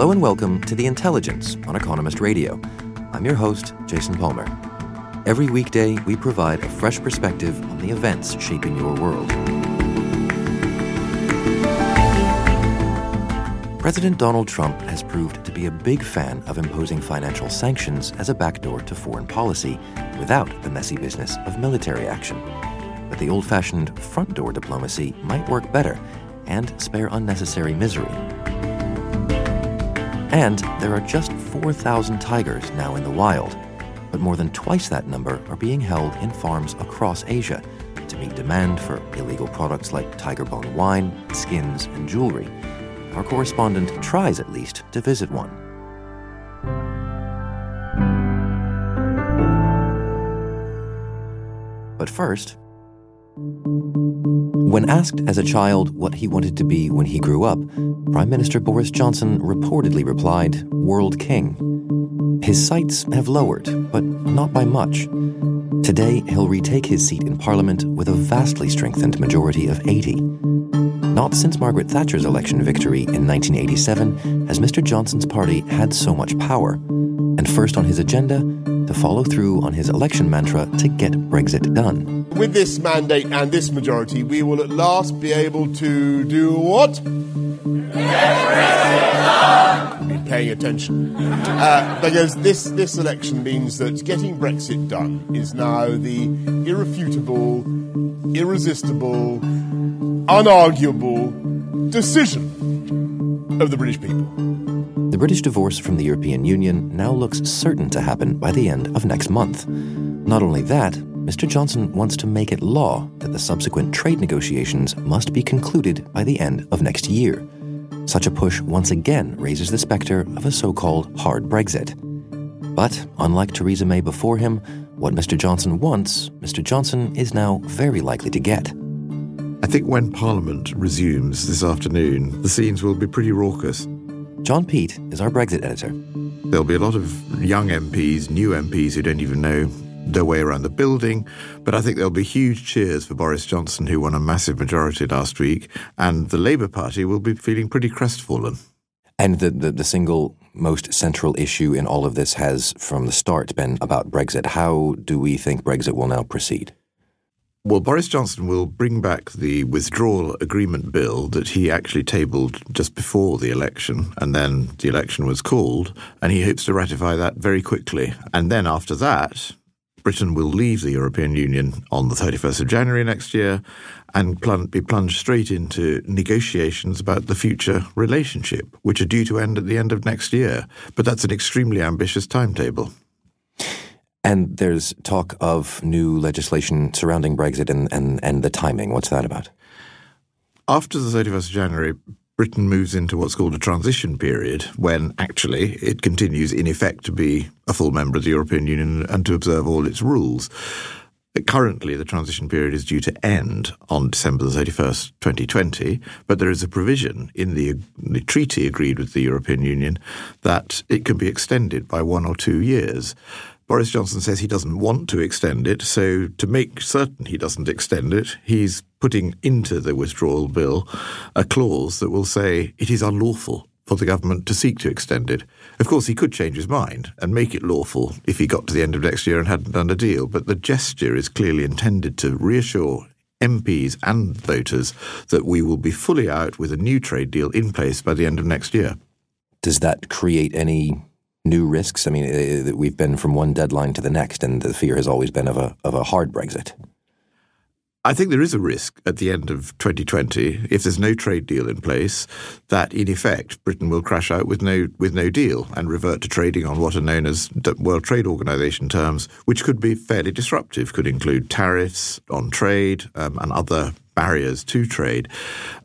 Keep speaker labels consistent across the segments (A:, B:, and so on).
A: Hello and welcome to The Intelligence on Economist Radio. I'm your host, Jason Palmer. Every weekday, we provide a fresh perspective on the events shaping your world. President Donald Trump has proved to be a big fan of imposing financial sanctions as a backdoor to foreign policy without the messy business of military action. But the old fashioned front door diplomacy might work better and spare unnecessary misery. And there are just 4,000 tigers now in the wild, but more than twice that number are being held in farms across Asia to meet demand for illegal products like tiger bone wine, skins, and jewelry. Our correspondent tries at least to visit one. But first, when asked as a child what he wanted to be when he grew up, Prime Minister Boris Johnson reportedly replied, World King. His sights have lowered, but not by much. Today, he'll retake his seat in Parliament with a vastly strengthened majority of 80. Not since Margaret Thatcher's election victory in 1987 has Mr. Johnson's party had so much power. And first on his agenda, to follow through on his election mantra to get Brexit done.
B: With this mandate and this majority, we will at last be able to do what? Be paying attention. Uh, because this, this election means that getting Brexit done is now the irrefutable, irresistible, unarguable decision of the British people.
A: British divorce from the European Union now looks certain to happen by the end of next month. Not only that, Mr. Johnson wants to make it law that the subsequent trade negotiations must be concluded by the end of next year. Such a push once again raises the specter of a so called hard Brexit. But unlike Theresa May before him, what Mr. Johnson wants, Mr. Johnson is now very likely to get.
C: I think when Parliament resumes this afternoon, the scenes will be pretty raucous.
A: John Peet is our Brexit editor.
C: There'll be a lot of young MPs, new MPs who don't even know their way around the building, but I think there'll be huge cheers for Boris Johnson, who won a massive majority last week, and the Labour Party will be feeling pretty crestfallen.
A: And the, the, the, single most central issue in all of this has, from the start, been about Brexit. How do we think Brexit will now proceed?
C: Well, Boris Johnson will bring back the withdrawal agreement bill that he actually tabled just before the election, and then the election was called, and he hopes to ratify that very quickly. And then after that, Britain will leave the European Union on the 31st of January next year and be plunged straight into negotiations about the future relationship, which are due to end at the end of next year. But that's an extremely ambitious timetable.
A: And there's talk of new legislation surrounding Brexit and, and, and the timing. What's that about?
C: After the 31st of January, Britain moves into what's called a transition period when actually it continues in effect to be a full member of the European Union and to observe all its rules. Currently, the transition period is due to end on December the 31st, 2020, but there is a provision in the, the treaty agreed with the European Union that it can be extended by one or two years. Boris Johnson says he doesn't want to extend it, so to make certain he doesn't extend it, he's putting into the withdrawal bill a clause that will say it is unlawful for the government to seek to extend it. Of course, he could change his mind and make it lawful if he got to the end of next year and hadn't done a deal, but the gesture is clearly intended to reassure MPs and voters that we will be fully out with a new trade deal in place by the end of next year.
A: Does that create any new risks? I mean, uh, we've been from one deadline to the next, and the fear has always been of a of a hard Brexit.
C: I think there is a risk at the end of 2020, if there's no trade deal in place, that in effect Britain will crash out with no with no deal and revert to trading on what are known as World Trade Organization terms, which could be fairly disruptive. Could include tariffs on trade um, and other barriers to trade.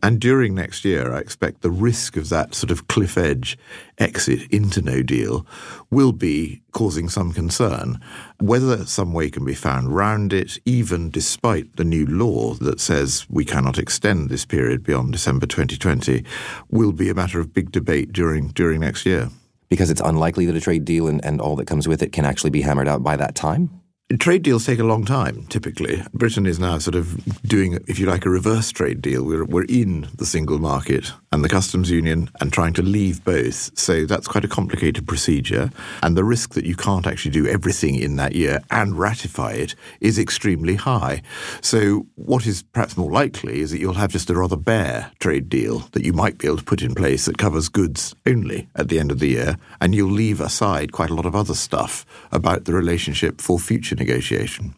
C: And during next year, I expect the risk of that sort of cliff edge exit into no deal will be causing some concern. Whether some way can be found round it, even despite the new law that says we cannot extend this period beyond December 2020, will be a matter of big debate during, during next year.
A: Because it's unlikely that a trade deal and, and all that comes with it can actually be hammered out by that time?
C: Trade deals take a long time, typically. Britain is now sort of doing, if you like, a reverse trade deal. We're, we're in the single market and the customs union and trying to leave both. So that's quite a complicated procedure. And the risk that you can't actually do everything in that year and ratify it is extremely high. So what is perhaps more likely is that you'll have just a rather bare trade deal that you might be able to put in place that covers goods only at the end of the year. And you'll leave aside quite a lot of other stuff about the relationship for future negotiation.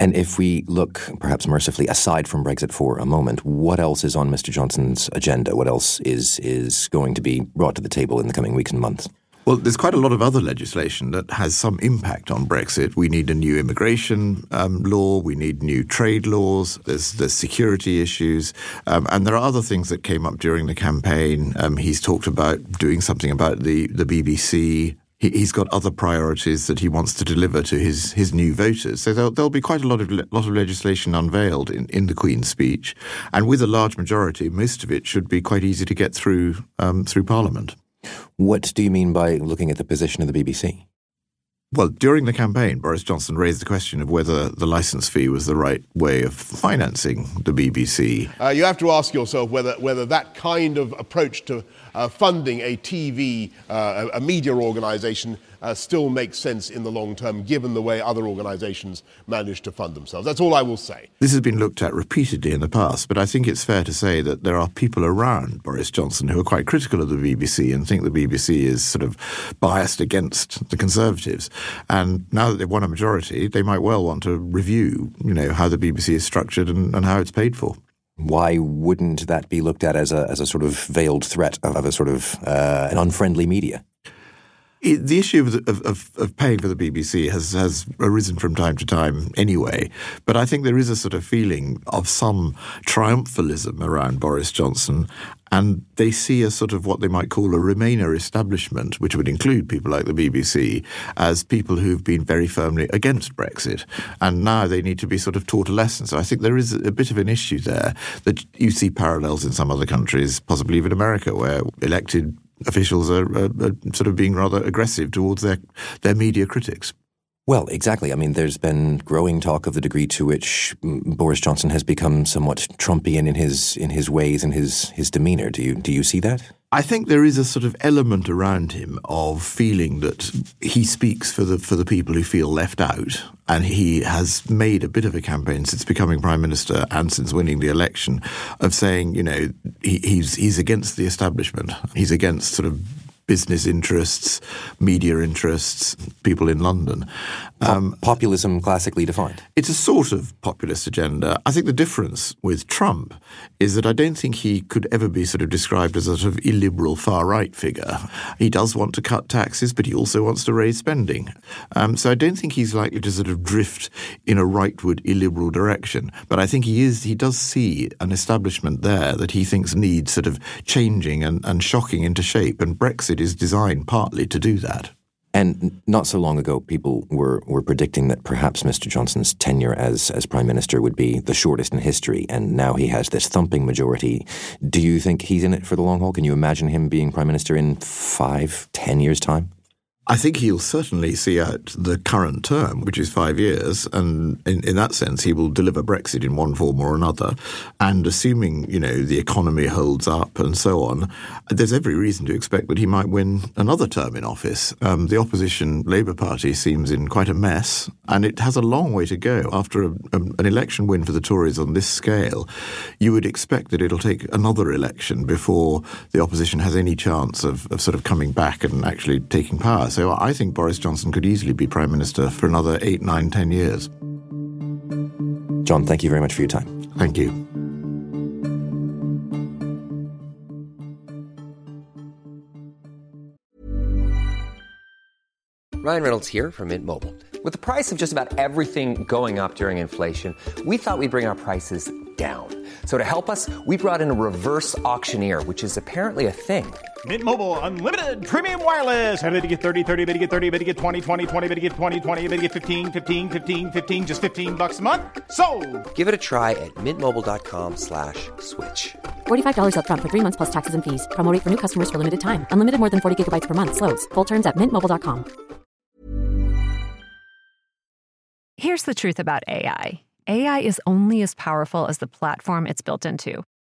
A: And if we look, perhaps mercifully, aside from Brexit for a moment, what else is on Mr. Johnson's agenda? What else is is going to be brought to the table in the coming weeks and months?
C: Well, there's quite a lot of other legislation that has some impact on Brexit. We need a new immigration um, law. We need new trade laws. There's there's security issues, um, and there are other things that came up during the campaign. Um, he's talked about doing something about the the BBC he, has got other priorities that he wants to deliver to his, his new voters. So there'll, there'll be quite a lot of lot of legislation unveiled in, in the Queen's speech, and with a large majority, most of it should be quite easy to get through um, through Parliament.
A: What do you mean by looking at the position of the BBC?
C: Well, during the campaign, Boris Johnson raised the question of whether the license fee was the right way of financing the BBC.
B: Uh, you have to ask yourself whether, whether that kind of approach to uh, funding a TV, uh, a media organisation, uh, still makes sense in the long term, given the way other organisations manage to fund themselves. That's all I will say.
C: This has been looked at repeatedly in the past, but I think it's fair to say that there are people around Boris Johnson who are quite critical of the BBC and think the BBC is sort of biased against the Conservatives. And now that they've won a majority, they might well want to review, you know, how the BBC is structured and, and how it's paid for.
A: Why wouldn't that be looked at as a, as a sort of veiled threat of, of a sort of uh, an unfriendly media?
C: It, the issue of, of, of, paying for the BBC has, has arisen from time to time anyway, but I think there is a sort of feeling of some triumphalism around Boris Johnson, and they see a sort of what they might call a Remainer establishment, which would include people like the BBC, as people who've been very firmly against Brexit, and now they need to be sort of taught a lesson. So I think there is a bit of an issue there that you see parallels in some other countries, possibly even America, where elected officials are, are, are sort of being rather aggressive towards their, their media critics.
A: Well, exactly. I mean, there's been growing talk of the degree to which mm, Boris Johnson has become somewhat Trumpian in his in his ways and his his demeanor. Do you do you see that?
C: I think there is a sort of element around him of feeling that he speaks for the for the people who feel left out, and he has made a bit of a campaign since becoming prime minister and since winning the election of saying, you know, he, he's he's against the establishment, he's against sort of business interests, media interests, people in London.
A: Um, Populism classically defined.
C: It's a sort of populist agenda. I think the difference with Trump is that I don't think he could ever be sort of described as a sort of illiberal far right figure. He does want to cut taxes, but he also wants to raise spending. Um, so I don't think he's likely to sort of drift in a rightward illiberal direction. But I think he is. He does see an establishment there that he thinks needs sort of changing and, and shocking into shape, and Brexit is designed partly to do that.
A: And not so long ago, people were, were predicting that perhaps Mr. Johnson's tenure as, as Prime Minister would be the shortest in history, and now he has this thumping majority. Do you think he's in it for the long haul? Can you imagine him being Prime Minister in five, ten years' time?
C: I think he'll certainly see out the current term, which is five years, and in, in, that sense, he will deliver Brexit in one form or another. And assuming you know the economy holds up and so on, there's every reason to expect that he might win another term in office. Um, the opposition Labour Party seems in quite a mess, and it has a long way to go. After a, a, an election win for the Tories on this scale, you would expect that it'll take another election before the opposition has any chance of, of sort of coming back and actually taking power. So I think Boris Johnson could easily be Prime Minister for another eight, nine, ten years.
A: John, thank you very much for your time.
C: Thank you.
D: Ryan Reynolds here from Mint Mobile. With the price of just about everything going up during inflation, we thought we'd bring our prices down. So to help us, we brought in a reverse auctioneer, which is apparently a thing.
E: Mint Mobile unlimited premium wireless. Have to get 30, 30, bit to get 30, bit to get 20, 20, 20, bit to get 20, 20, bit to get 15, 15, 15, 15 just 15 bucks a month. So,
D: Give it a try at mintmobile.com/switch. slash
F: $45 upfront for three months plus taxes and fees. Promo rate for new customers for limited time. Unlimited more than 40 gigabytes per month. Slows. Full terms at mintmobile.com.
G: Here's the truth about AI AI is only as powerful as the platform it's built into.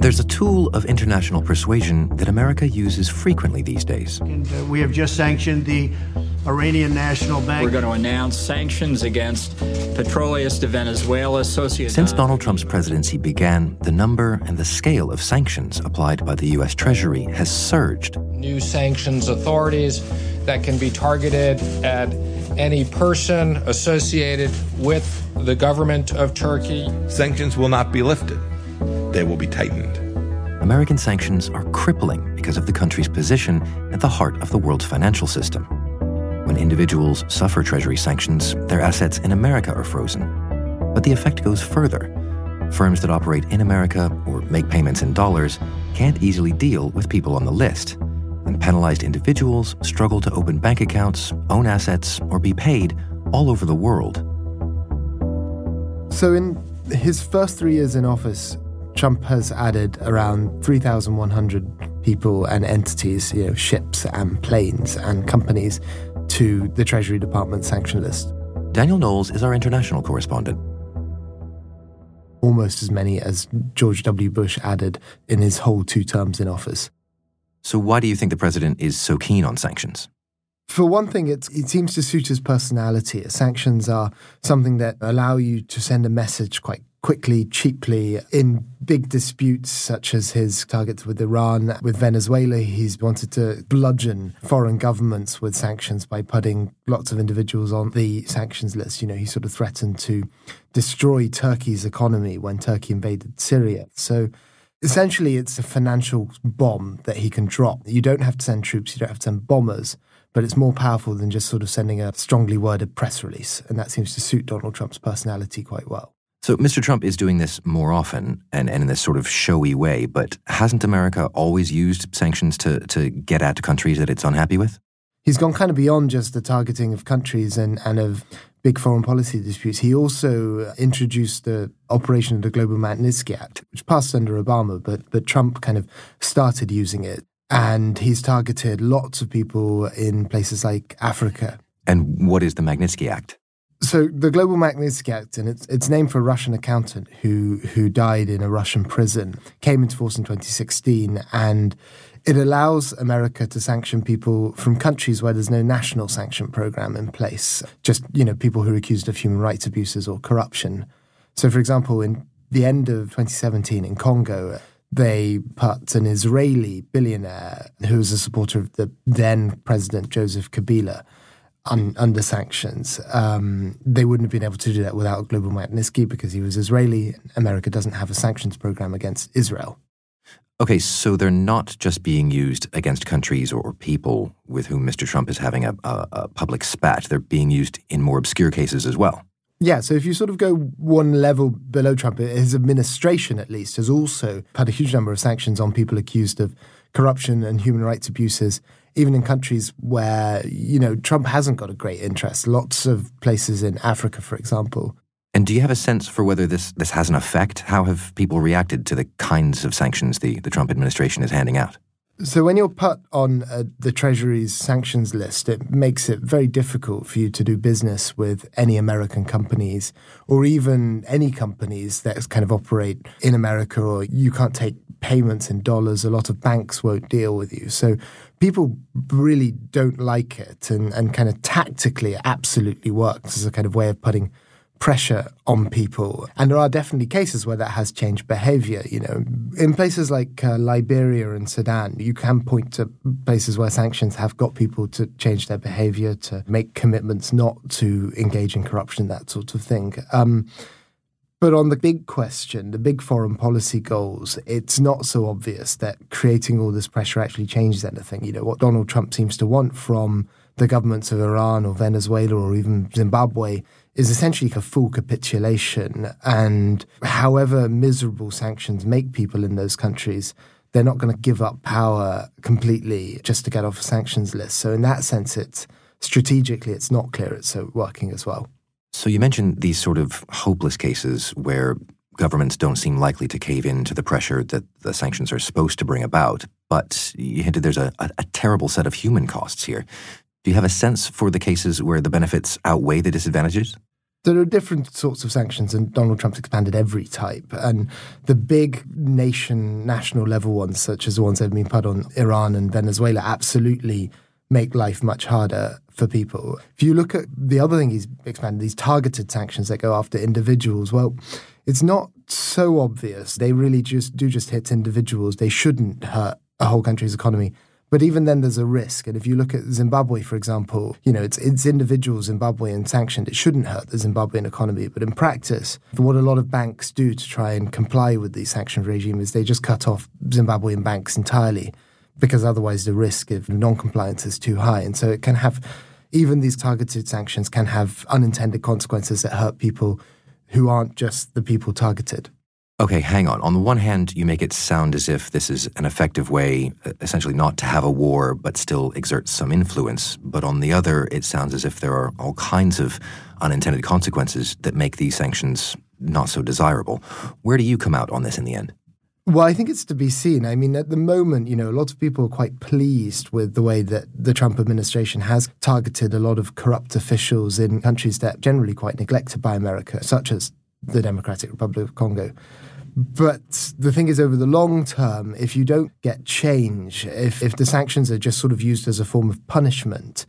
A: There's a tool of international persuasion that America uses frequently these days.
H: And uh, we have just sanctioned the Iranian National Bank.
I: We're going to announce sanctions against Petróleos de Venezuela, Sociedad.
A: Since Donald Trump's presidency began, the number and the scale of sanctions applied by the U.S. Treasury has surged.
J: New sanctions authorities that can be targeted at any person associated with the government of Turkey.
K: Sanctions will not be lifted, they will be tightened.
A: American sanctions are crippling because of the country's position at the heart of the world's financial system. When individuals suffer Treasury sanctions, their assets in America are frozen. But the effect goes further. Firms that operate in America or make payments in dollars can't easily deal with people on the list. And penalized individuals struggle to open bank accounts, own assets, or be paid all over the world.
L: So, in his first three years in office, Trump has added around 3,100 people and entities, you know, ships and planes and companies to the Treasury Department sanction list.
A: Daniel Knowles is our international correspondent.
L: Almost as many as George W. Bush added in his whole two terms in office.
A: So, why do you think the president is so keen on sanctions?
L: For one thing, it seems to suit his personality. Sanctions are something that allow you to send a message quite quickly, cheaply in big disputes such as his targets with Iran, with Venezuela. He's wanted to bludgeon foreign governments with sanctions by putting lots of individuals on the sanctions list. You know, he sort of threatened to destroy Turkey's economy when Turkey invaded Syria. So essentially, it's a financial bomb that he can drop. You don't have to send troops, you don't have to send bombers but it's more powerful than just sort of sending a strongly worded press release. And that seems to suit Donald Trump's personality quite well.
A: So, Mr. Trump is doing this more often and, and in this sort of showy way, but hasn't America always used sanctions to, to get at countries that it's unhappy with?
L: He's gone kind of beyond just the targeting of countries and, and of big foreign policy disputes. He also introduced the operation of the Global Magnitsky Act, which passed under Obama, but, but Trump kind of started using it and he's targeted lots of people in places like Africa.
A: And what is the Magnitsky Act?
L: So the Global Magnitsky Act, and it's, it's named for a Russian accountant who who died in a Russian prison, came into force in 2016, and it allows America to sanction people from countries where there's no national sanction program in place. Just you know, people who are accused of human rights abuses or corruption. So, for example, in the end of 2017 in Congo, they put an Israeli billionaire who was a supporter of the then president Joseph Kabila un, under sanctions. Um, they wouldn't have been able to do that without Global Magnitsky because he was Israeli. America doesn't have a sanctions program against Israel.
A: Okay, so they're not just being used against countries or people with whom Mr. Trump is having a, a, a public spat. They're being used in more obscure cases as well.
L: Yeah, so if you sort of go one level below Trump, his administration at least has also had a huge number of sanctions on people accused of corruption and human rights abuses, even in countries where, you know, Trump hasn't got a great interest. Lots of places in Africa, for example.
A: And do you have a sense for whether this, this has an effect? How have people reacted to the kinds of sanctions the, the Trump administration is handing out?
L: So, when you're put on uh, the Treasury's sanctions list, it makes it very difficult for you to do business with any American companies or even any companies that kind of operate in America, or you can't take payments in dollars. A lot of banks won't deal with you. So, people really don't like it. And, and kind of tactically, it absolutely works as a kind of way of putting pressure on people. And there are definitely cases where that has changed behavior. You know, in places like uh, Liberia and Sudan, you can point to places where sanctions have got people to change their behavior, to make commitments not to engage in corruption, that sort of thing. Um, but on the big question, the big foreign policy goals, it's not so obvious that creating all this pressure actually changes anything. You know, what Donald Trump seems to want from the governments of Iran or Venezuela or even Zimbabwe is essentially a full capitulation. And however miserable sanctions make people in those countries, they're not going to give up power completely just to get off a sanctions list. So in that sense, it's strategically, it's not clear it's uh, working as well.
A: So you mentioned these sort of hopeless cases where governments don't seem likely to cave in to the pressure that the sanctions are supposed to bring about. But you hinted there's a, a, a, terrible set of human costs here. Do you have a sense for the cases where the benefits outweigh the disadvantages?
L: There are different sorts of sanctions, and Donald Trump's expanded every type. And the big nation, national level ones, such as the ones that have been put on Iran and Venezuela, absolutely make life much harder for people. If you look at the other thing he's expanded, these targeted sanctions that go after individuals, well, it's not so obvious. They really just do just hit individuals. They shouldn't hurt a whole country's economy. But even then, there's a risk. And if you look at Zimbabwe, for example, you know, it's, it's individual Zimbabwean sanctioned. It shouldn't hurt the Zimbabwean economy. But in practice, what a lot of banks do to try and comply with the sanctions regime is they just cut off Zimbabwean banks entirely because otherwise the risk of non-compliance is too high. And so it can have, even these targeted sanctions can have unintended consequences that hurt people who aren't just the people targeted.
A: Okay, hang on. On the one hand, you make it sound as if this is an effective way, uh, essentially not to have a war, but still exert some influence. But on the other, it sounds as if there are all kinds of unintended consequences that make these sanctions not so desirable. Where do you come out on this in the end?
L: Well, I think it's to be seen. I mean, at the moment, you know, lots of people are quite pleased with the way that the Trump administration has targeted a lot of corrupt officials in countries that are generally quite neglected by America, such as the Democratic Republic of Congo. But the thing is, over the long term, if you don't get change, if, if the sanctions are just sort of used as a form of punishment,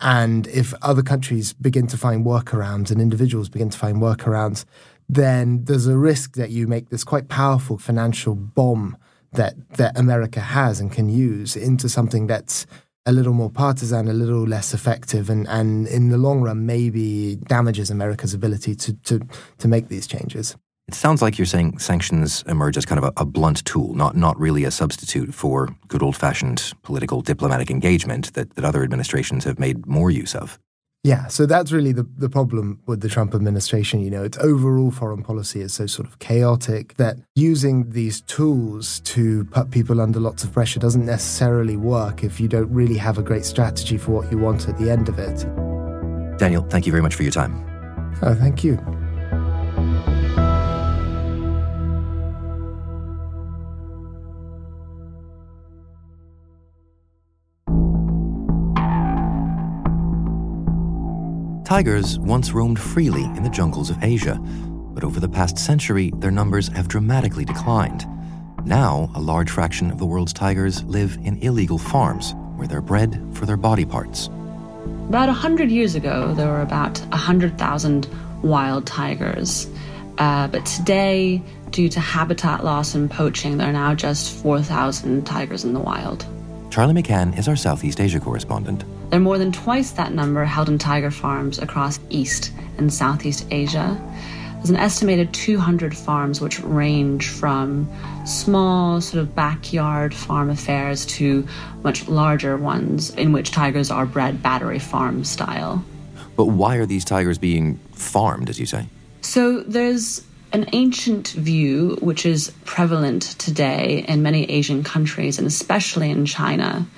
L: and if other countries begin to find workarounds and individuals begin to find workarounds, then there's a risk that you make this quite powerful financial bomb that that America has and can use into something that's a little more partisan, a little less effective, and, and in the long run maybe damages America's ability to, to, to make these changes.
A: It sounds like you're saying sanctions emerge as kind of a, a blunt tool, not not really a substitute for good old fashioned political diplomatic engagement that, that other administrations have made more use of.
L: Yeah, so that's really the, the problem with the Trump administration. You know, its overall foreign policy is so sort of chaotic that using these tools to put people under lots of pressure doesn't necessarily work if you don't really have a great strategy for what you want at the end of it.
A: Daniel, thank you very much for your time.
L: Oh, thank you.
A: Tigers once roamed freely in the jungles of Asia, but over the past century, their numbers have dramatically declined. Now, a large fraction of the world's tigers live in illegal farms where they're bred for their body parts.
M: About 100 years ago, there were about 100,000 wild tigers. Uh, but today, due to habitat loss and poaching, there are now just 4,000 tigers in the wild.
A: Charlie McCann is our Southeast Asia correspondent.
M: There are more than twice that number held in tiger farms across East and Southeast Asia. There's an estimated 200 farms which range from small, sort of backyard farm affairs to much larger ones in which tigers are bred battery farm style.
A: But why are these tigers being farmed, as you say?
M: So there's an ancient view which is prevalent today in many Asian countries and especially in China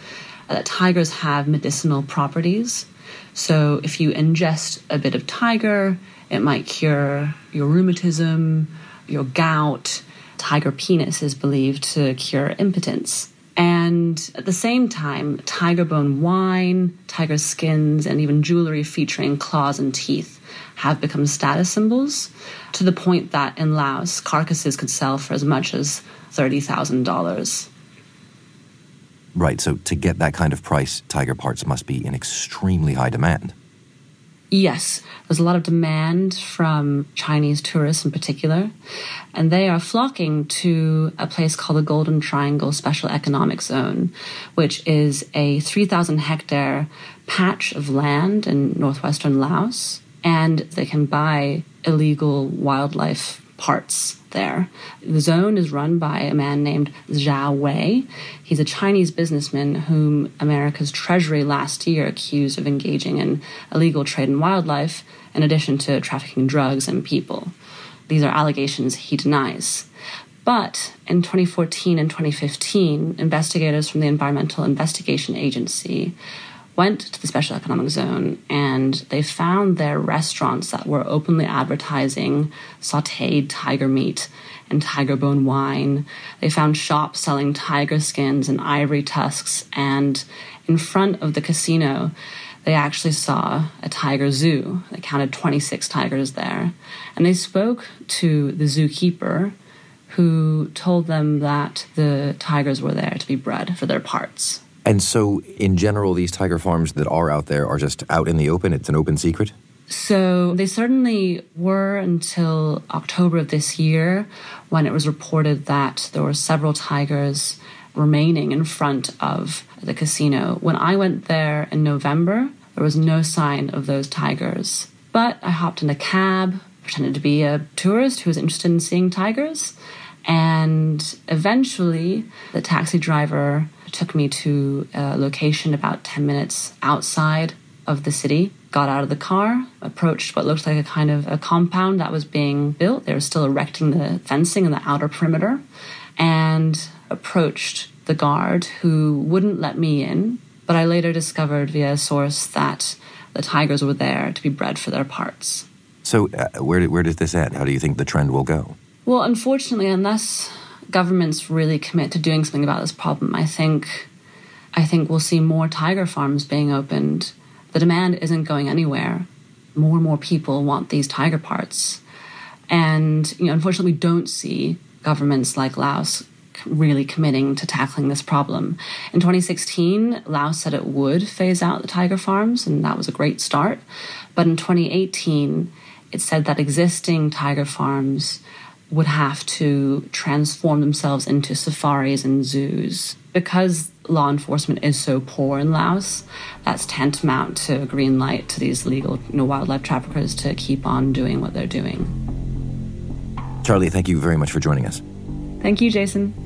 M: that tigers have medicinal properties. So if you ingest a bit of tiger, it might cure your rheumatism, your gout. Tiger penis is believed to cure impotence. And at the same time, tiger bone wine, tiger skins, and even jewelry featuring claws and teeth have become status symbols to the point that in Laos, carcasses could sell for as much as $30,000.
A: Right, so to get that kind of price, tiger parts must be in extremely high demand.
M: Yes, there's a lot of demand from Chinese tourists in particular, and they are flocking to a place called the Golden Triangle Special Economic Zone, which is a 3,000 hectare patch of land in northwestern Laos, and they can buy illegal wildlife parts there. The zone is run by a man named Zhao Wei. He's a Chinese businessman whom America's Treasury last year accused of engaging in illegal trade in wildlife, in addition to trafficking drugs and people. These are allegations he denies. But in 2014 and 2015, investigators from the Environmental Investigation Agency went to the special economic zone and they found there restaurants that were openly advertising sauteed tiger meat and tiger bone wine. They found shops selling tiger skins and ivory tusks, and in front of the casino, they actually saw a tiger zoo. They counted 26 tigers there. And they spoke to the zookeeper who told them that the tigers were there to be bred for their parts.
A: And so, in general, these tiger farms that are out there are just out in the open? It's an open secret?
M: So they certainly were until October of this year when it was reported that there were several tigers remaining in front of the casino. When I went there in November, there was no sign of those tigers. But I hopped in a cab, pretended to be a tourist who was interested in seeing tigers, and eventually the taxi driver took me to a location about 10 minutes outside of the city. Got out of the car, approached what looked like a kind of a compound that was being built. They were still erecting the fencing in the outer perimeter, and approached the guard who wouldn't let me in. But I later discovered via a source that the tigers were there to be bred for their parts.
A: So, uh, where, where does this end? How do you think the trend will go?
M: Well, unfortunately, unless governments really commit to doing something about this problem, I think I think we'll see more tiger farms being opened. The demand isn't going anywhere. More and more people want these tiger parts. And you know, unfortunately, we don't see governments like Laos really committing to tackling this problem. In 2016, Laos said it would phase out the tiger farms, and that was a great start. But in 2018, it said that existing tiger farms would have to transform themselves into safaris and zoos. Because law enforcement is so poor in Laos, that's tantamount to a green light to these legal you know, wildlife traffickers to keep on doing what they're doing.
A: Charlie, thank you very much for joining us.
M: Thank you, Jason.